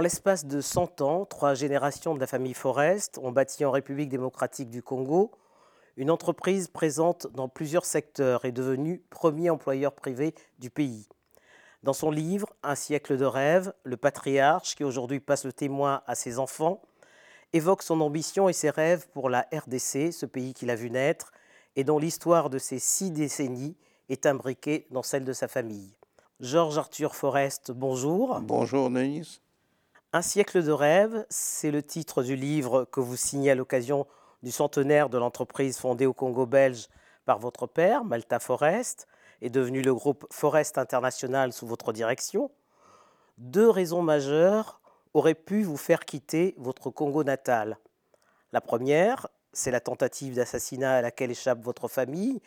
En l'espace de 100 ans, trois générations de la famille Forest ont bâti en République démocratique du Congo une entreprise présente dans plusieurs secteurs et devenue premier employeur privé du pays. Dans son livre Un siècle de rêve, le patriarche, qui aujourd'hui passe le témoin à ses enfants, évoque son ambition et ses rêves pour la RDC, ce pays qu'il a vu naître et dont l'histoire de ces six décennies est imbriquée dans celle de sa famille. Georges Arthur Forest, bonjour. Bonjour Denise. Un siècle de rêve, c'est le titre du livre que vous signez à l'occasion du centenaire de l'entreprise fondée au Congo belge par votre père, Malta Forest, et devenu le groupe Forest International sous votre direction. Deux raisons majeures auraient pu vous faire quitter votre Congo natal. La première, c'est la tentative d'assassinat à laquelle échappe votre famille,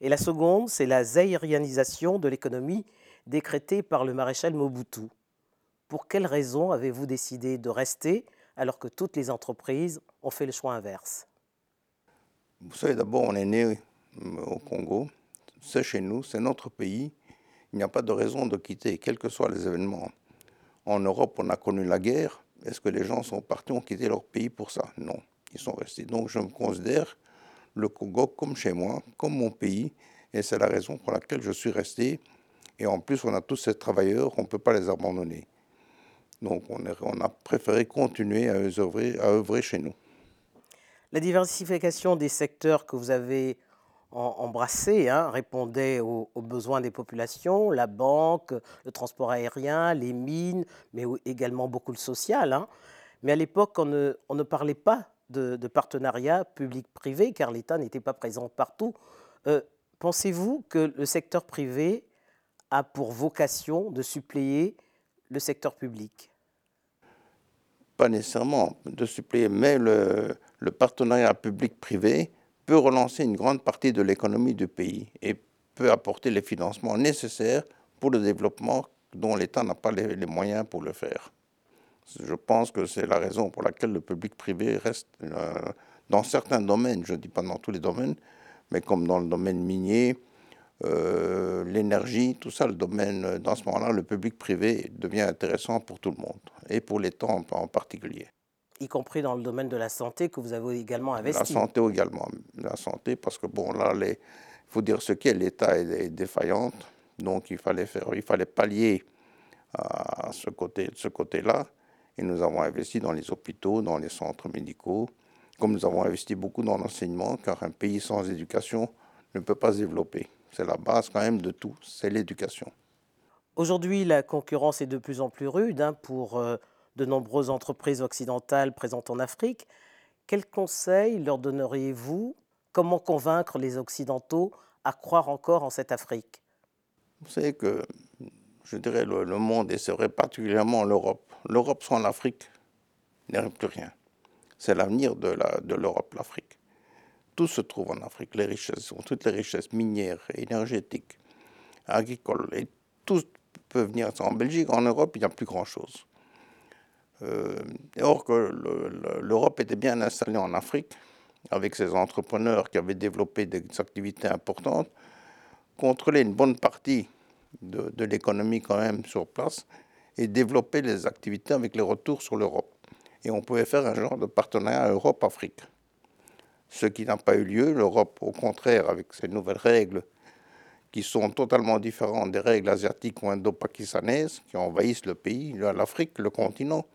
et la seconde, c'est la zaïrianisation de l'économie décrétée par le maréchal Mobutu. Pour quelles raisons avez-vous décidé de rester alors que toutes les entreprises ont fait le choix inverse? Vous savez, d'abord, on est né euh, au Congo. C'est chez nous, c'est notre pays. Il n'y a pas de raison de quitter, quels que soient les événements. En Europe, on a connu la guerre. Est-ce que les gens sont partis, ont quitté leur pays pour ça? Non, ils sont restés. Donc je me considère le Congo comme chez moi, comme mon pays. Et c'est la raison pour laquelle je suis resté. Et en plus, on a tous ces travailleurs, on ne peut pas les abandonner. Donc on, a préféré continuer à œuvrer, chez nous. La diversification des secteurs que vous avez embrassés hein, répondait aux, besoins des populations, la banque, le transport aérien, les mines, mais également beaucoup le social. Hein. Mais à l'époque, on ne, parlait pas de, partenariat public-privé car l'État n'était pas présent partout. Euh, pensez-vous que le secteur privé a pour vocation de suppléer le secteur public? Pas nécessairement de suppléer, mais le, partenariat public-privé peut relancer une grande partie de l'économie du pays et peut apporter les financements nécessaires pour le développement dont l'État n'a pas les, moyens pour le faire. Je pense que c'est la raison pour laquelle le public-privé reste euh, dans certains domaines, je ne dis pas dans tous les domaines, mais comme dans le domaine minier, euh, l'énergie, tout ça, le domaine, dans ce moment-là, le public-privé devient intéressant pour tout le monde, et pour l'État en particulier y compris dans le domaine de la santé que vous avez également investi. La santé également, la santé, parce que bon, là, il faut dire ce qu'est, l'État est, défaillant, donc il fallait faire, il fallait pallier à ce côté, ce côté-là, et nous avons investi dans les hôpitaux, dans les centres médicaux, comme nous avons investi beaucoup dans l'enseignement, car un pays sans éducation ne peut pas se développer. C'est la base quand même de tout, c'est l'éducation. Aujourd'hui, la concurrence est de plus en plus rude hein, pour euh, de nombreuses entreprises occidentales présentes en Afrique. Quels conseils leur donneriez-vous? Comment convaincre les Occidentaux à croire encore en cette Afrique? Vous savez que, je dirais, le, monde, et vrai particulièrement l'Europe, l'Europe sans l'Afrique n'est plus rien. C'est l'avenir de l'Europe, de l'Afrique. Tout se trouve en Afrique, les richesses, toutes les richesses minières, énergétiques, agricoles, et tout peut venir en Belgique. En Europe, il n'y a plus grand-chose. Euh, or que l'Europe était bien installée en Afrique, avec ses entrepreneurs qui avaient développé des activités importantes, contrôler une bonne partie de, de l'économie quand même sur place et développer les activités avec les retours sur l'Europe. Et on pouvait faire un genre de partenariat Europe-Afrique. Ce qui n'a pas eu lieu, l'Europe, au contraire, avec ses nouvelles règles qui sont totalement différentes des règles asiatiques ou indo-pakistanaises qui envahissent le pays, l'Afrique, le continent,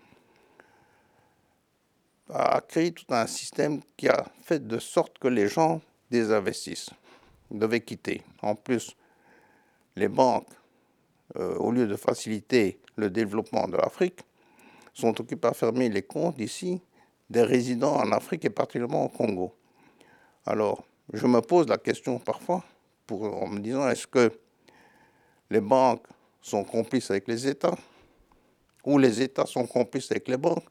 a créé tout un système qui a fait de sorte que les gens désinvestissent, devaient quitter. En plus, les banques, euh, au lieu de faciliter le développement de l'Afrique, sont occupées à fermer les comptes ici des résidents en Afrique et particulièrement au Congo. Alors, je me pose la question parfois en me disant est-ce que les banques sont complices avec les États ou les États sont complices avec les banques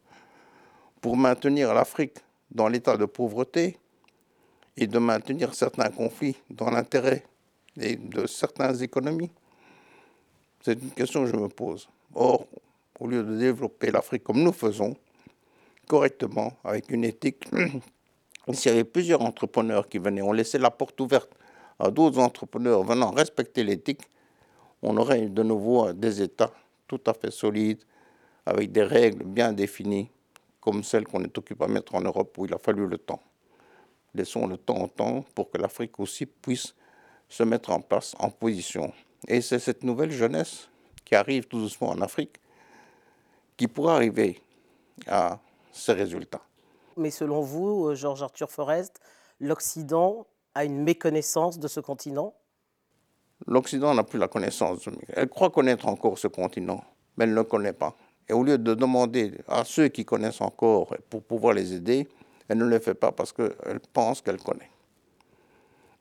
pour maintenir l'Afrique dans l'état de pauvreté et de maintenir certains conflits dans l'intérêt de certaines économies? C'est une question que je me pose. Or, au lieu de développer l'Afrique comme nous faisons, correctement, avec une éthique, s'il y avait plusieurs entrepreneurs qui venaient, on laissait la porte ouverte à d'autres entrepreneurs venant respecter l'éthique, on aurait de nouveau des États tout à fait solides, avec des règles bien définies, comme celles qu'on est occupé à mettre en Europe où il a fallu le temps. Laissons le temps au temps pour que l'Afrique aussi puisse se mettre en place, en position. Et c'est cette nouvelle jeunesse qui arrive tout doucement en Afrique qui pourra arriver à ces résultats. Mais selon vous, euh, Georges Arthur Forest, l'Occident a une méconnaissance de ce continent? L'Occident n'a plus la connaissance. Elle croit connaître encore ce continent, mais elle ne le connaît pas. Et au lieu de demander à ceux qui connaissent encore pour pouvoir les aider, elle ne le fait pas parce qu'elle pense qu'elle connaît.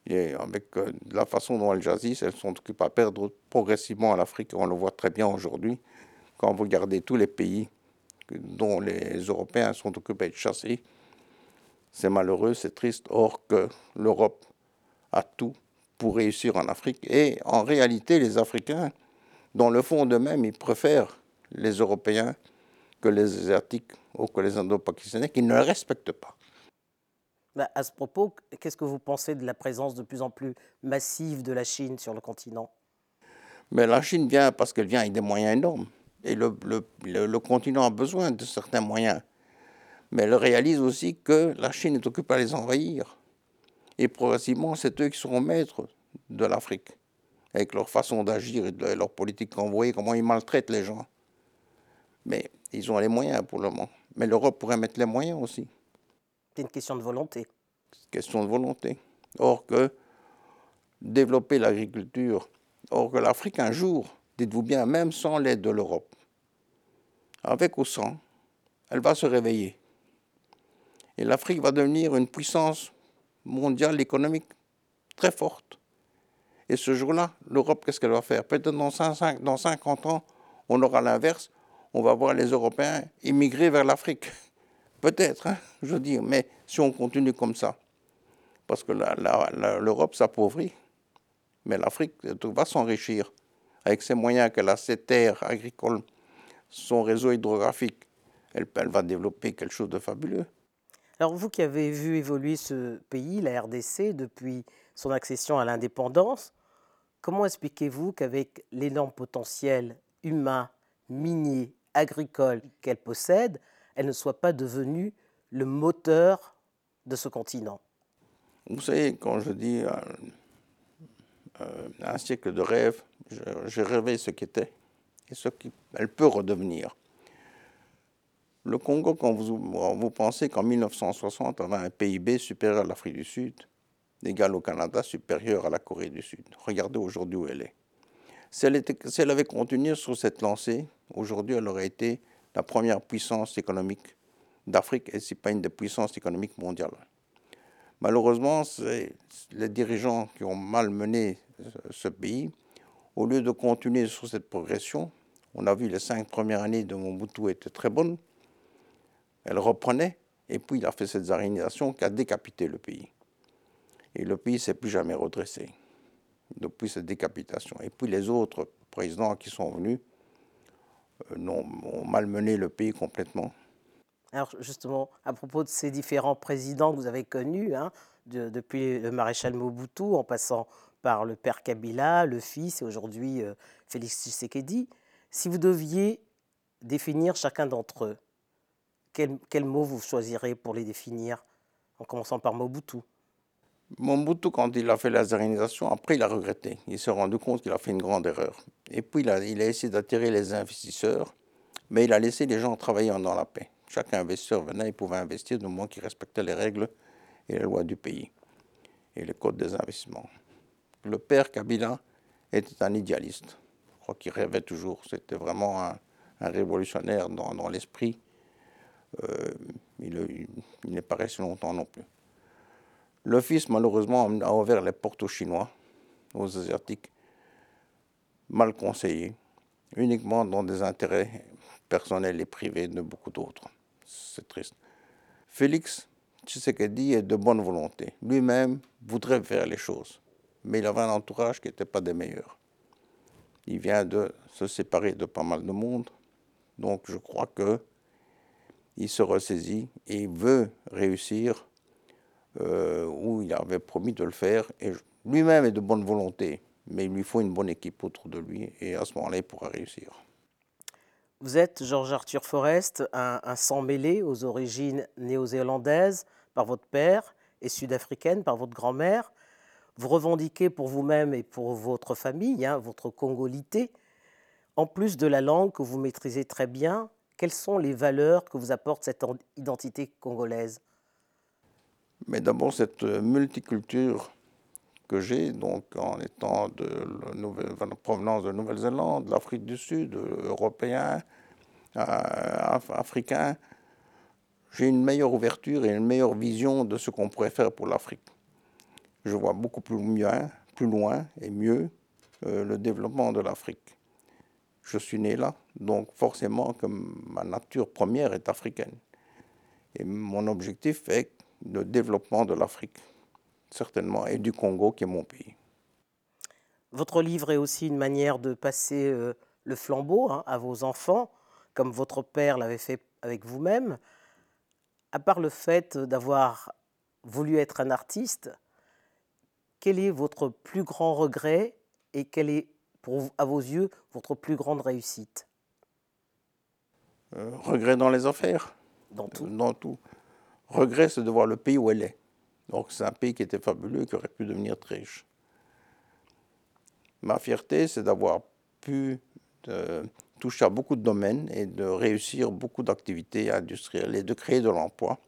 Et avec euh, la façon dont elles jazzissent, elles sont occupées à perdre progressivement l'Afrique. On le voit très bien aujourd'hui quand vous regardez tous les pays dont les Européens sont occupés de chasser. C'est malheureux, c'est triste. Or que l'Europe a tout pour réussir en Afrique. Et en réalité, les Africains, dans le fond d'eux-mêmes, ils préfèrent les Européens que les Asiatiques ou que les Indo-Pakistanais, qui ne les respectent pas. Bah, à ce propos, qu'est-ce que vous pensez de la présence de plus en plus massive de la Chine sur le continent? Mais la Chine vient parce qu'elle vient avec des moyens énormes. Et le, le, le, continent a besoin de certains moyens. Mais elle réalise aussi que la Chine est occupée à les envahir. Et progressivement, c'est eux qui seront maîtres de l'Afrique, avec leur façon d'agir et leur politique voit, comment ils maltraitent les gens. Mais ils ont les moyens pour le moment. Mais l'Europe pourrait mettre les moyens aussi. C'est une question de volonté. C'est une question de volonté. Or que développer l'agriculture, or que l'Afrique un jour, dites-vous bien, même sans l'aide de l'Europe, avec ou sans, elle va se réveiller. Et l'Afrique va devenir une puissance mondiale économique très forte. Et ce jour-là, l'Europe, qu'est-ce qu'elle va faire? Peut-être dans, dans 50 ans, on aura l'inverse. On va voir les Européens immigrer vers l'Afrique. Peut-être, hein, je veux dire, mais si on continue comme ça, parce que l'Europe s'appauvrit, mais l'Afrique va s'enrichir avec ses moyens qu'elle a, ses terres agricoles, son réseau hydrographique, elle, elle, va développer quelque chose de fabuleux. Alors vous qui avez vu évoluer ce pays, la RDC, depuis son accession à l'indépendance, comment expliquez-vous qu'avec l'énorme potentiel humain, minier, agricole qu'elle possède, elle ne soit pas devenue le moteur de ce continent? Vous savez, quand je dis euh, euh, un siècle de rêve, j'ai rêvé ce qu'était et ce qu'elle peut redevenir. Le Congo, quand vous, pensez qu'en 1960, avait un PIB supérieur à l'Afrique du Sud, égal au Canada, supérieur à la Corée du Sud. Regardez aujourd'hui où elle est. Si elle, si avait continué sur cette lancée, aujourd'hui, elle aurait été la première puissance économique d'Afrique et n'est pas une des puissances économiques mondiales. Malheureusement, c'est les dirigeants qui ont mal mené ce pays. Au lieu de continuer sur cette progression, on a vu les cinq premières années de Mobutu étaient très bonnes. Elle reprenait, et puis il a fait cette zarénisation qui a décapité le pays. Et le pays ne s'est plus jamais redressé depuis cette décapitation. Et puis les autres présidents qui sont venus euh, ont malmené le pays complètement. Alors justement, à propos de ces différents présidents que vous avez connus, hein, depuis le maréchal Mobutu, en passant par le père Kabila, le fils et aujourd'hui euh, Félix Tshisekedi, si vous deviez définir chacun d'entre eux, quel, mot vous choisirez pour les définir, en commençant par Mobutu? Mobutu, quand il a fait la zérénisation, après il a regretté. Il s'est rendu compte qu'il a fait une grande erreur. Et puis il a, il a essayé d'attirer les investisseurs, mais il a laissé les gens travailler dans la paix. Chaque investisseur venait, il pouvait investir du moment qu'il respectait les règles et les lois du pays et les codes des investissements. Le père Kabila était un idéaliste. Je crois qu'il rêvait toujours. C'était vraiment un, révolutionnaire dans, l'esprit. Euh, il, il n'est pas resté longtemps non plus. Le fils, malheureusement, a ouvert les portes aux Chinois, aux Asiatiques, mal conseillés, uniquement dans des intérêts personnels et privés de beaucoup d'autres c'est triste. Félix Tshisekedi est de bonne volonté. Lui-même voudrait faire les choses, mais il avait un entourage qui n'était pas des meilleurs. Il vient de se séparer de pas mal de monde, donc je crois que il se ressaisit et veut réussir euh, où il avait promis de le faire. Et lui-même est de bonne volonté, mais il lui faut une bonne équipe autour de lui, et à ce moment-là, il pourra réussir. Vous êtes, Georges Arthur Forest, un, un sang mêlé aux origines néo-zélandaises par votre père et sud-africaine par votre grand-mère. Vous revendiquez pour vous-même et pour votre famille hein, votre congolité. En plus de la langue que vous maîtrisez très bien, quelles sont les valeurs que vous apporte cette identité congolaise? Mais d'abord, cette multiculture que j'ai, donc en étant de, provenance de Nouvelle-Zélande, de l'Afrique du Sud, européen, euh, africain, j'ai une meilleure ouverture et une meilleure vision de ce qu'on pourrait faire pour l'Afrique. Je vois beaucoup plus, mieux, plus loin et mieux euh, le développement de l'Afrique. Je suis né là, donc forcément que ma nature première est africaine. Et mon objectif est le développement de l'Afrique, certainement, et du Congo, qui est mon pays. Votre livre est aussi une manière de passer euh, le flambeau hein, à vos enfants, comme votre père l'avait fait avec vous-même à part le fait d'avoir voulu être un artiste, quel est votre plus grand regret et quelle est, pour, à vos yeux, votre plus grande réussite? Euh, Regret dans les affaires? Dans tout. dans tout. Regret, c'est de voir le pays où elle est. Donc c'est un pays qui était fabuleux, qui aurait pu devenir très riche. Ma fierté, c'est d'avoir pu euh, toucher à beaucoup de domaines et de réussir beaucoup d'activités industrielles et de créer de l'emploi.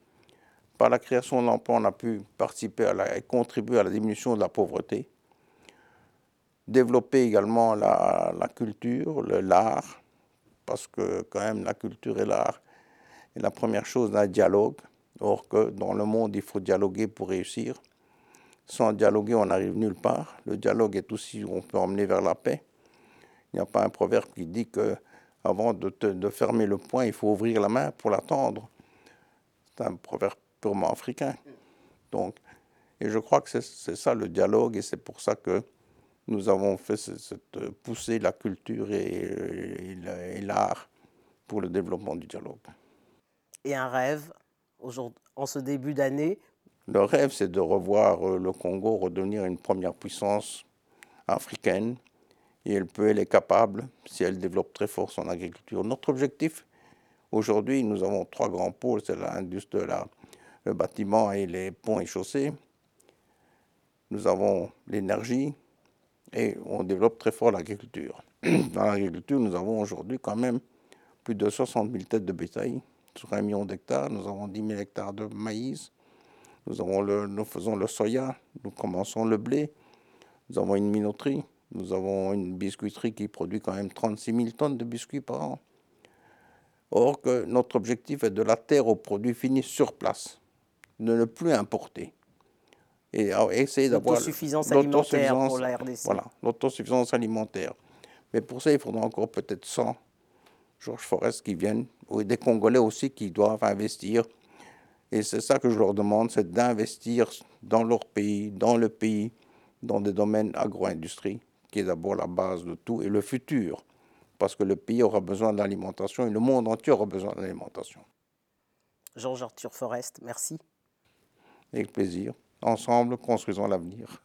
Par la création de l'emploi, on a pu participer à la, et contribuer à la diminution de la pauvreté, développer également la, la culture, l'art, parce que quand même la culture et l'art est la première chose d'un dialogue, or que dans le monde, il faut dialoguer pour réussir. Sans dialoguer, on n'arrive nulle part. Le dialogue est aussi, on peut emmener vers la paix. Il n'y a pas un proverbe qui dit que avant de, de, fermer le poing, il faut ouvrir la main pour l'attendre. C'est un proverbe purement africain. Donc, et je crois que c'est ça le dialogue, et c'est pour ça que nous avons fait cette, pousser la culture et, et l'art pour le développement du dialogue. Et un rêve en ce début d'année? Le rêve, c'est de revoir euh, le Congo redevenir une première puissance africaine et elle peut, elle est capable, si elle développe très fort son agriculture. Notre objectif, aujourd'hui, nous avons trois grands pôles, c'est l'industrie, le bâtiment et les ponts et chaussées. Nous avons l'énergie et on développe très fort l'agriculture. Dans l'agriculture, nous avons aujourd'hui quand même plus de 60 000 têtes de bétail sur un million d'hectares. Nous avons 10 000 hectares de maïs. Nous, avons le, nous faisons le soya. Nous commençons le blé. Nous avons une minoterie. Nous avons une biscuiterie qui produit quand même 36 000 tonnes de biscuits par an. Or que notre objectif est de la terre aux produits finis sur place, de ne plus importer. Et essayer d'avoir l'autosuffisance alimentaire pour la RDC. Voilà, l'autosuffisance alimentaire. Mais pour ça, il faudra encore peut-être 100 Georges Forest qui viennent, ou des Congolais aussi qui doivent investir. Et c'est ça que je leur demande, c'est d'investir dans leur pays, dans le pays, dans des domaines agro-industrie qui est d'abord la base de tout, et le futur, parce que le pays aura besoin d'alimentation et le monde entier aura besoin d'alimentation. Georges Arthur Forest, merci. Avec plaisir. Ensemble, construisons l'avenir.